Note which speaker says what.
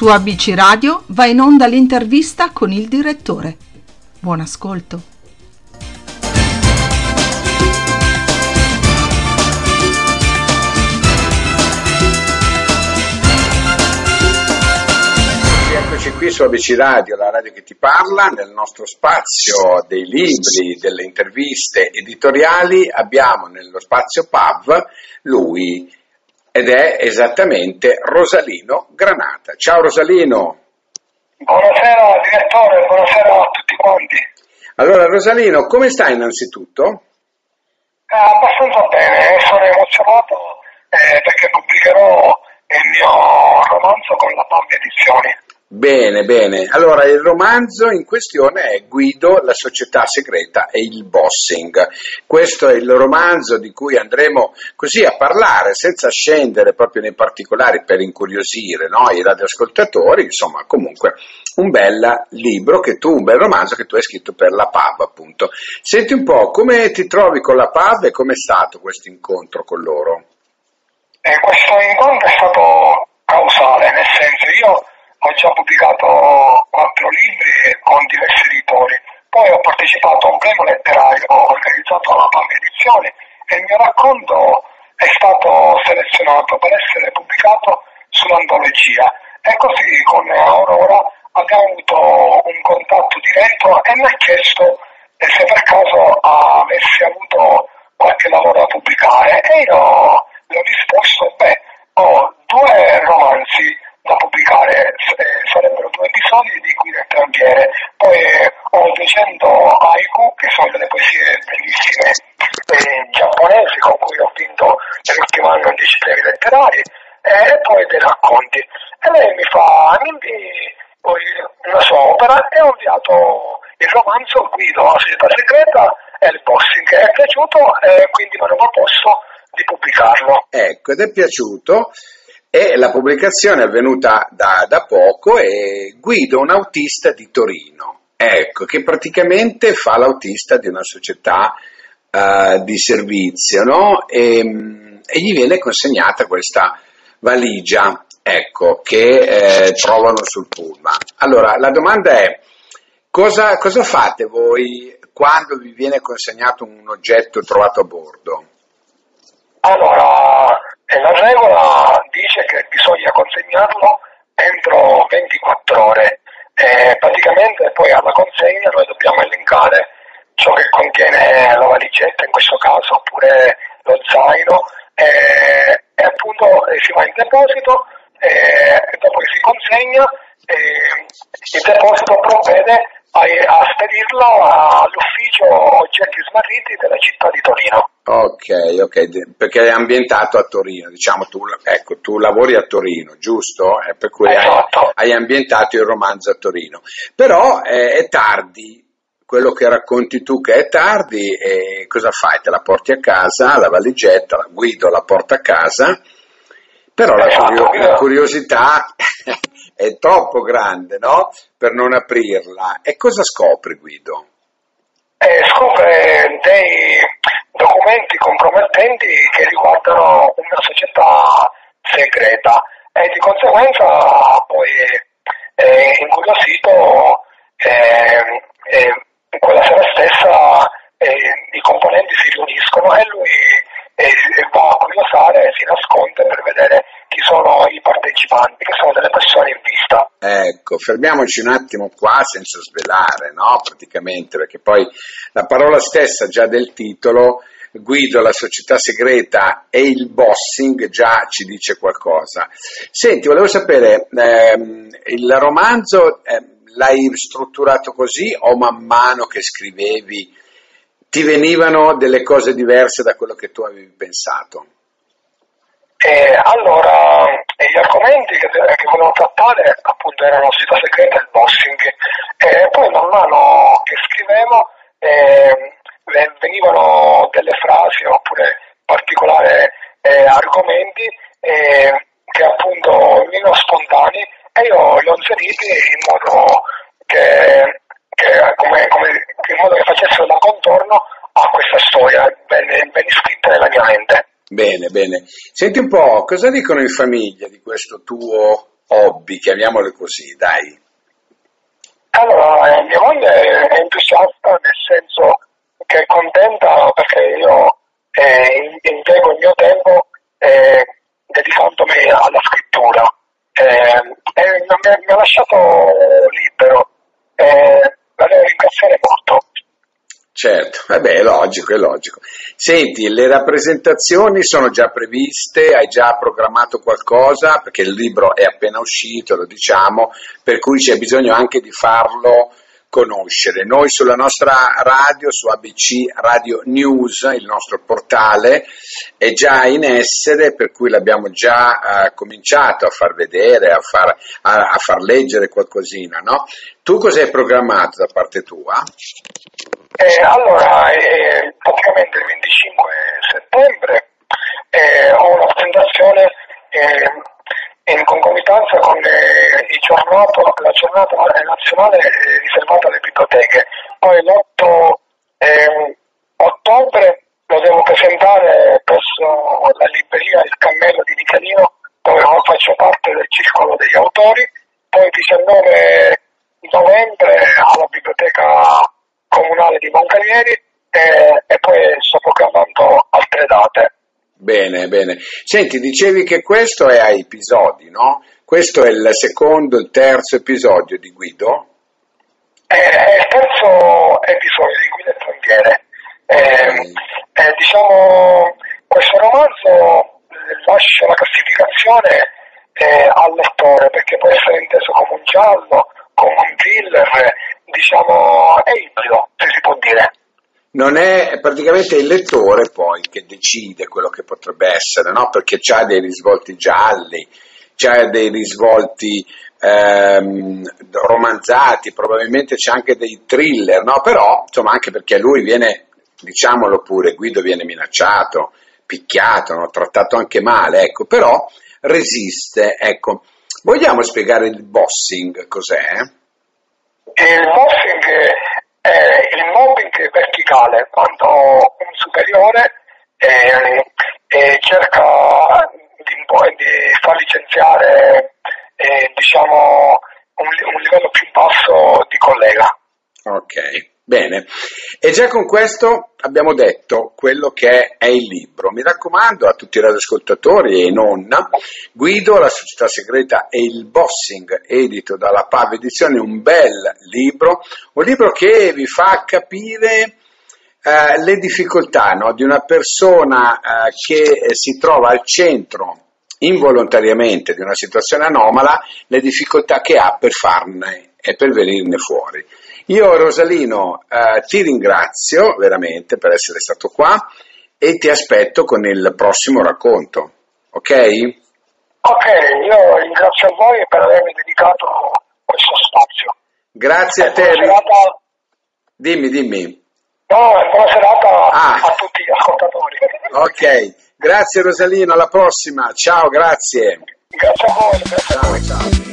Speaker 1: Su ABC Radio va in onda l'intervista con il direttore. Buon ascolto.
Speaker 2: Eccoci qui su ABC Radio, la radio che ti parla, nel nostro spazio dei libri, delle interviste editoriali abbiamo nello spazio PAV lui ed è esattamente Rosalino Granata. Ciao Rosalino.
Speaker 3: Buonasera direttore, buonasera a tutti quanti.
Speaker 2: Allora Rosalino, come stai innanzitutto?
Speaker 3: Eh, abbastanza bene, sono emozionato eh, perché pubblicherò il mio romanzo con la PAV Edizioni.
Speaker 2: Bene, bene. Allora, il romanzo in questione è Guido, la società segreta e il bossing. Questo è il romanzo di cui andremo così a parlare, senza scendere proprio nei particolari per incuriosire no, i radioascoltatori. Insomma, comunque, un bel libro che tu, un bel romanzo che tu hai scritto per la PAV, appunto. Senti un po', come ti trovi con la PAV e com'è stato questo incontro con loro?
Speaker 3: Eh, questo incontro è stato causale, nel senso io ho già pubblicato quattro libri con diversi editori, poi ho partecipato a un premio letterario organizzato alla PAM Edizioni e il mio racconto è stato selezionato per essere pubblicato sull'antologia. E così con Aurora abbiamo avuto un contatto diretto e mi ha chiesto se per caso avessi avuto qualche lavoro da pubblicare. E io gli ho risposto, beh, ho due romanzi da pubblicare eh, sarebbero due episodi Tranviere, poi eh, ho 200 haiku che sono delle poesie bellissime eh, giapponesi con cui ho vinto nell'ultimo anno 10 premi letterari e poi dei racconti. E lei mi fa mi invii poi una sua opera? E ho inviato il romanzo Guido la società segreta e il bossing. Che è piaciuto e quindi mi hanno proposto di pubblicarlo.
Speaker 2: Ecco ed è piaciuto e la pubblicazione è avvenuta da, da poco e Guido un autista di Torino, ecco, che praticamente fa l'autista di una società uh, di servizio, no? E, e, gli viene consegnata questa valigia, ecco, che eh, trovano sul pullman. Allora, la domanda è, cosa, cosa fate voi quando vi viene consegnato un oggetto trovato a bordo?
Speaker 3: Allora, la regola dice che bisogna consegnarlo entro 24 ore. E praticamente poi alla consegna noi dobbiamo elencare ciò che contiene la valigetta in questo caso oppure lo zaino e, e appunto si va in deposito e dopo che si consegna il deposito provvede a, a spedirlo all'ufficio oggetti smarriti della città di Torino.
Speaker 2: Ok, ok, perché è ambientato a Torino, diciamo tu, ecco, tu lavori a Torino, giusto? Eh, per cui
Speaker 3: esatto.
Speaker 2: hai, hai, ambientato il romanzo a Torino. Però eh, è tardi, quello che racconti tu che è tardi, e cosa fai? Te la porti a casa, la valigetta, la guido, la porta a casa, però la,
Speaker 3: esatto,
Speaker 2: curio- la curiosità è troppo grande, no? Per non aprirla. E cosa scopri, Guido?
Speaker 3: Eh, scopre dei documenti compromettenti che riguardano una società segreta e di conseguenza poi è incuriosito eh, eh, quella sera stessa eh, i componenti si riuniscono e lui eh, va a curiosare, si nasconde per vedere chi sono i partecipanti, che sono delle persone in vista.
Speaker 2: Ecco, fermiamoci un attimo qua senza svelare, no? Praticamente, perché poi la parola stessa già del titolo Guido la società segreta e il bossing già ci dice qualcosa. Senti, volevo sapere, ehm, il romanzo eh, l'hai strutturato così o man mano che scrivevi ti venivano delle cose diverse da quello che tu avevi pensato?
Speaker 3: E allora, gli argomenti che, volevo trattare appunto erano la società segreta il bossing e poi man mano che scrivevo eh, venivano delle frasi oppure particolari eh, argomenti eh, che appunto venivano spontanei e io li ho inseriti in modo che, che come, come, in modo che facessero da contorno a questa storia ben, ben iscritta nella mia mente.
Speaker 2: Bene, bene. Senti un po', cosa dicono in famiglia di questo tuo hobby, chiamiamole così, dai.
Speaker 3: Allora, eh, mia moglie è entusiasta nel senso che è contenta perché io eh, impiego il mio tempo eh, dedicandomi alla scrittura. Eh, mi, mi, ha lasciato libero e la devo ringraziare molto.
Speaker 2: Certo, vabbè, è logico, è logico. Senti, le rappresentazioni sono già previste, hai già programmato qualcosa, perché il libro è appena uscito, lo diciamo, per cui c'è bisogno anche di farlo conoscere. Noi sulla nostra radio, su ABC Radio News, il nostro portale, è già in essere, per cui l'abbiamo già eh, cominciato a far vedere, a far, a, a far leggere qualcosina. No? Tu cosa hai programmato da parte tua?
Speaker 3: Eh, allora, eh, praticamente il 25 settembre eh, ho una presentazione eh, in concomitanza con eh, giornato, la giornata nazionale riservata alle biblioteche. Poi l'8 eh, ottobre lo devo presentare presso la libreria Il Cammello di Michelino, dove faccio parte del circolo degli autori. Poi il 19 novembre alla biblioteca comunale di Moncalieri e, e poi sto.
Speaker 2: Bene, bene. Senti, dicevi che questo è a episodi, no? Questo è il secondo, il terzo episodio di Guido?
Speaker 3: È, è il terzo episodio di Guido e Frontiere. Eh, eh, diciamo, questo romanzo lascia la classificazione eh, al lettore perché può essere inteso come un giallo, come un thriller, diciamo, è ibrido, se si può dire.
Speaker 2: Non è praticamente il lettore poi che decide quello che potrebbe essere, no? Perché c'ha dei risvolti gialli, c'ha dei risvolti ehm, romanzati, probabilmente c'è anche dei thriller, no? Però, insomma, anche perché lui viene, diciamolo pure, Guido viene minacciato, picchiato, no? trattato anche male, ecco, però resiste, ecco. Vogliamo spiegare il bossing cos'è?
Speaker 3: Il bossing verticale, quando un superiore eh, eh, cerca di, di, far licenziare eh, diciamo, un, un livello più basso di collega.
Speaker 2: Ok. Bene, e già con questo abbiamo detto quello che è il libro. Mi raccomando a tutti i radioascoltatori e non, Guido, la società segreta e il bossing, edito dalla PAV Edizione, un bel libro, un libro che vi fa capire eh, le difficoltà no, di una persona eh, che si trova al centro involontariamente di una situazione anomala, le difficoltà che ha per farne e per venirne fuori. Io Rosalino eh, ti ringrazio veramente per essere stato qua e ti aspetto con il prossimo racconto, ok?
Speaker 3: Ok, io ringrazio a voi per avermi dedicato questo spazio.
Speaker 2: Grazie a te. Serata... Dimmi, dimmi.
Speaker 3: No, buona serata ah. a tutti gli ascoltatori.
Speaker 2: Ok, grazie Rosalino, alla prossima. Ciao, grazie.
Speaker 3: Grazie a voi. Grazie ciao, a voi. ciao.